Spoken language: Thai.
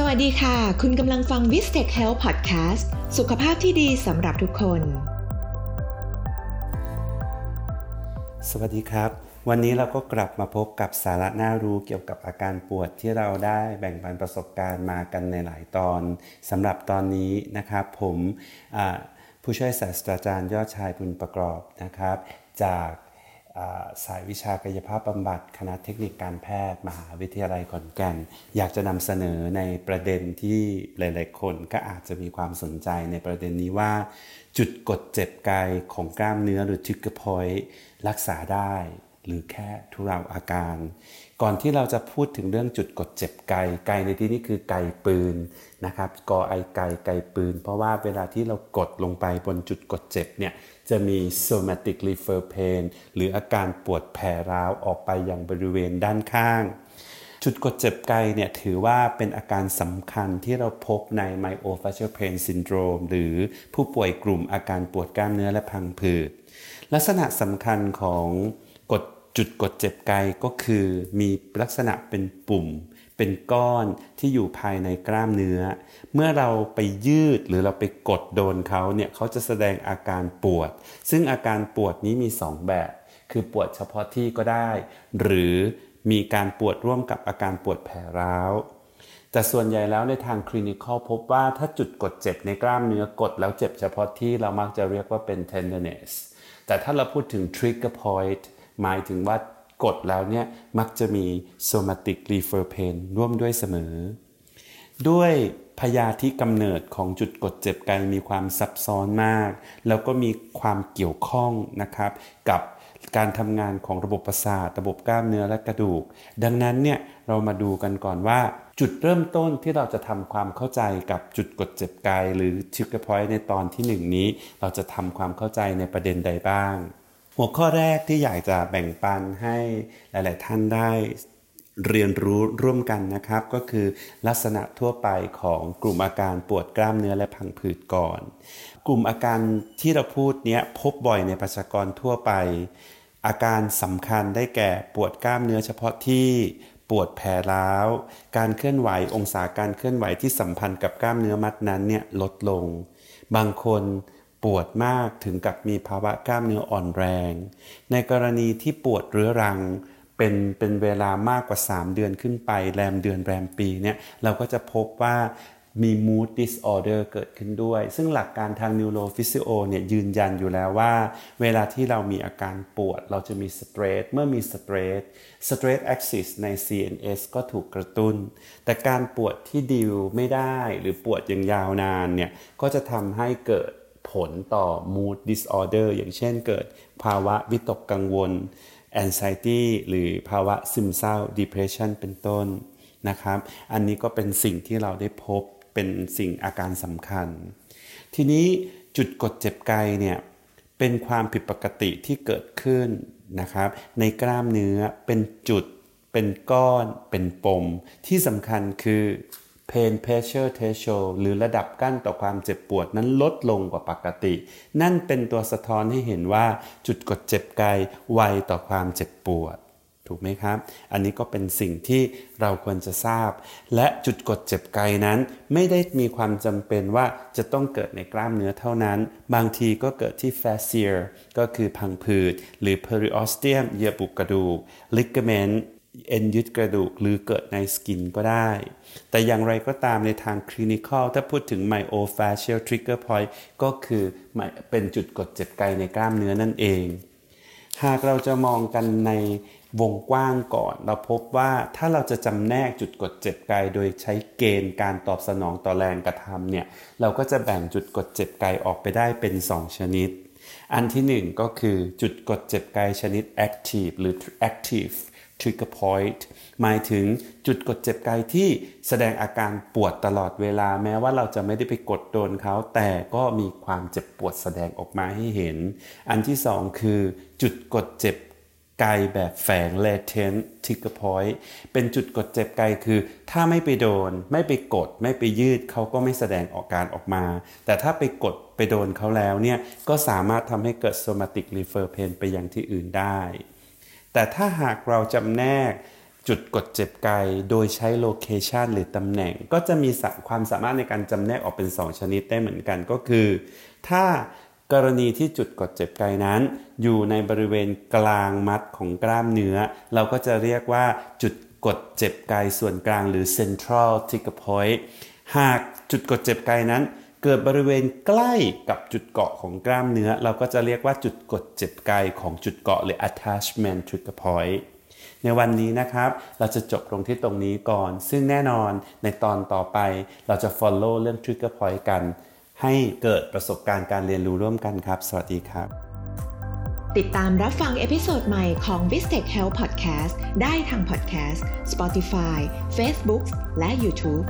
สวัสดีค่ะ คุณกำลังฟัง v i s t e c h Health Podcast สุขภาพที่ดีสำหรับทุกคน สวัสดีครับ วันนี้เราก็กลับมาพบกับสาระน่ารู้เกี่ยวกับอาการปวดที่เราได้แบ่งปันประสบการณ์มากันในหลายตอนสำหรับตอนนี้นะครับ ผมผู้ช่วยศาสตราจารย์ยอดชายบุญประกอบนะครับ จาก สายวิชากายภาพบำบัดคณะเทคนิคการแพทย์ มหาวิทยาลัยขอนแก่น อยากจะนำเสนอในประเด็นที่หลาย ๆ คนก็อาจจะมีความสนใจในประเด็นนี้ว่า จุดกดเจ็บไกของกล้ามเนื้อหรือ trigger point รักษาได้ หรือแค่ทุเลาอาการ ก่อนที่เราจะพูดถึงเรื่องจุดกดเจ็บไกไกในที่นี้คือไกปืนนะครับกอไอไกไกปืน เพราะว่าเวลาที่เรากดลงไปบนจุดกดเจ็บเนี่ยจะมี somatic referred pain หรืออาการปวดแผ่ร้าวออกไปยังบริเวณด้านข้าง จุดกดเจ็บไกเนี่ยถือว่าเป็นอาการสำคัญที่เราพบใน myofascial pain syndrome หรือผู้ป่วยกลุ่มอาการปวดกล้ามเนื้อและพังผืดลักษณะสำคัญของกด จุดกดเจ็บไกก็คือมีลักษณะเป็นปุ่ม เป็นก้อนที่อยู่ภายในกล้ามเนื้อ เมื่อเราไปยืดหรือเราไปกดโดนเขาเนี่ยเขาจะแสดงอาการปวด ซึ่งอาการปวดนี้มี 2 แบบ คือปวดเฉพาะที่ก็ได้ หรือมีการปวดร่วมกับอาการปวดแผลร้าวแต่ส่วนใหญ่แล้วในทางคลินิคอลพบว่าถ้าจุดกดเจ็บในกล้ามเนื้อกดแล้วเจ็บเฉพาะที่เรามักจะเรียกว่าเป็น tenderness แต่ถ้าเราพูดถึง trigger point หมายถึงว่ากดแล้วเนี่ยมักจะมี somatic refer pain ร่วมด้วยเสมอ ด้วยพยาธิกำเนิดของจุดกดเจ็บกายมีความซับซ้อนมาก แล้วก็มีความเกี่ยวข้องนะครับ กับการทำงานของระบบประสาท ระบบกล้ามเนื้อและกระดูก ดังนั้นเนี่ยเรามาดูกันก่อนว่า จุดเริ่มต้นที่เราจะทำความเข้าใจกับจุดกดเจ็บกายหรือชิคเกอร์พอยต์ในตอนที่หนึ่งนี้ เราจะทำความเข้าใจในประเด็นใดบ้าง หัวข้อแรกที่อยากจะแบ่งปันให้หลาย ๆ ท่านได้เรียนรู้ร่วมกันนะครับ ก็คือลักษณะทั่วไปของกลุ่มอาการปวดกล้ามเนื้อและพังผืดก่อน กลุ่มอาการที่เราพูดเนี้ยพบบ่อยในประชากรทั่วไป อาการสำคัญได้แก่ปวดกล้ามเนื้อเฉพาะที่ปวดแผลร้าว การเคลื่อนไหวองศาการเคลื่อนไหวที่สัมพันธ์กับกล้ามเนื้อมัดนั้นเนี่ยลดลง บางคน ปวดมากถึงกับมีภาวะกล้ามเนื้ออ่อนแรง ในกรณีที่ปวดเรื้อรังเป็นเป็นเวลามากกว่า 3 เดือนขึ้นไป แรมเดือนแรมปีเนี่ยเราก็จะพบว่ามี mood disorder เกิดขึ้นด้วย ซึ่งหลักการทาง neurophysio เนี่ยยืนยันอยู่แล้วว่า เวลาที่เรามีอาการปวด เราจะมี stress เมื่อมี stress stress axis ใน CNS ก็ถูกกระตุ้น แต่การปวดที่ดิวไม่ได้หรือปวดอย่างยาวนานเนี่ยก็จะทำให้เกิด ผลต่อ mood disorder อย่างเช่นเกิดภาวะวิตกกังวล anxiety หรือภาวะซึมเศร้า depression เป็นต้นนะครับ อันนี้ก็เป็นสิ่งที่เราได้พบเป็นสิ่งอาการสำคัญ ทีนี้จุดกดเจ็บไกเนี่ยเป็นความผิดปกติที่เกิดขึ้นนะครับ ในกล้ามเนื้อเป็นจุดเป็นก้อนเป็นปมที่สำคัญคือ pain pressure threshold หรือระดับกั้นต่อความเจ็บปวดนั้นลดลงกว่าปกติ นั่นเป็นตัวสะท้อนให้เห็นว่าจุดกดเจ็บไกายไวต่อความเจ็บปวด ถูกไหมครับ อันนี้ก็เป็นสิ่งที่เราควรจะทราบ และจุดกดเจ็บไกนั้น ไม่ได้มีความจำเป็นว่าจะต้องเกิดในกล้ามเนื้อเท่านั้น บางทีก็เกิดที่ fascia ก็คือพังผืด หรือ periosteum เยื่อบุกระดูก ligament เอ็นยึดกระดูกหรือเกิดในสกินก็ได้ แต่อย่างไรก็ตามในทางคลินิคอลถ้าพูดถึง myofascial trigger point ก็คือเป็นจุดกดเจ็บไกในกล้ามเนื้อนั่นเอง หากเราจะมองกันในวงกว้างก่อน เราพบว่าถ้าเราจะจำแนกจุดกดเจ็บไกโดยใช้เกณฑ์การตอบสนองต่อแรงกระทำเนี่ย เราก็จะแบ่งจุดกดเจ็บไกออกไปได้เป็น 2 ชนิด อันที่หนึ่งก็คือจุดกดเจ็บกายชนิด active หรือ active trigger point หมายถึงจุดกดเจ็บกายที่แสดงอาการปวดตลอดเวลาแม้ว่าเราจะไม่ได้ไปกดโดนเขา แต่ก็มีความเจ็บปวดแสดงออกมาให้เห็น อันที่สองคือจุดกดเจ็บ กายแบบแฝง latent trigger point เป็นจุดกดเจ็บกายคือ ถ้าไม่ไปโดน ไม่ไปกด ไม่ไปยืดเขาก็ไม่แสดงออกการออกมา แต่ถ้าไปกดไปโดนเขาแล้วเนี่ย ก็สามารถทำให้เกิด somatic refer pain ไปยังที่อื่นได้ แต่ถ้าหากเราจำแนกจุดกดเจ็บไกลโดยใช้โลเคชันหรือตำแหน่ง ก็จะมีความสามารถในการจำแนกออกเป็น 2 ชนิดได้เหมือนกันก็คือ ถ้า กรณีที่จุดกดเจ็บไกลนั้น อยู่ในบริเวณกลางมัดของกล้ามเนื้อ เราก็จะเรียกว่าจุดกดเจ็บไกลส่วนกลางหรือ central trigger point หากจุดกดเจ็บไกลนั้น เกิดบริเวณใกล้กับจุดเกาะของกล้ามเนื้อ เราก็จะเรียกว่าจุดกดเจ็บไกลของจุดเกาะหรือ attachment trigger point ในวันนี้นะครับ เราจะจบลงที่ตรงนี้ก่อน ซึ่งแน่นอนในตอนต่อไปเราจะ follow เรื่อง trigger point กัน ให้เกิดประสบการณ์การเรียนรู้ร่วมกันครับ สวัสดีครับ ติดตามรับฟัง episode ใหม่ของ v i s t e c h Health Podcast ได้ทาง Podcast Spotify Facebook และ YouTube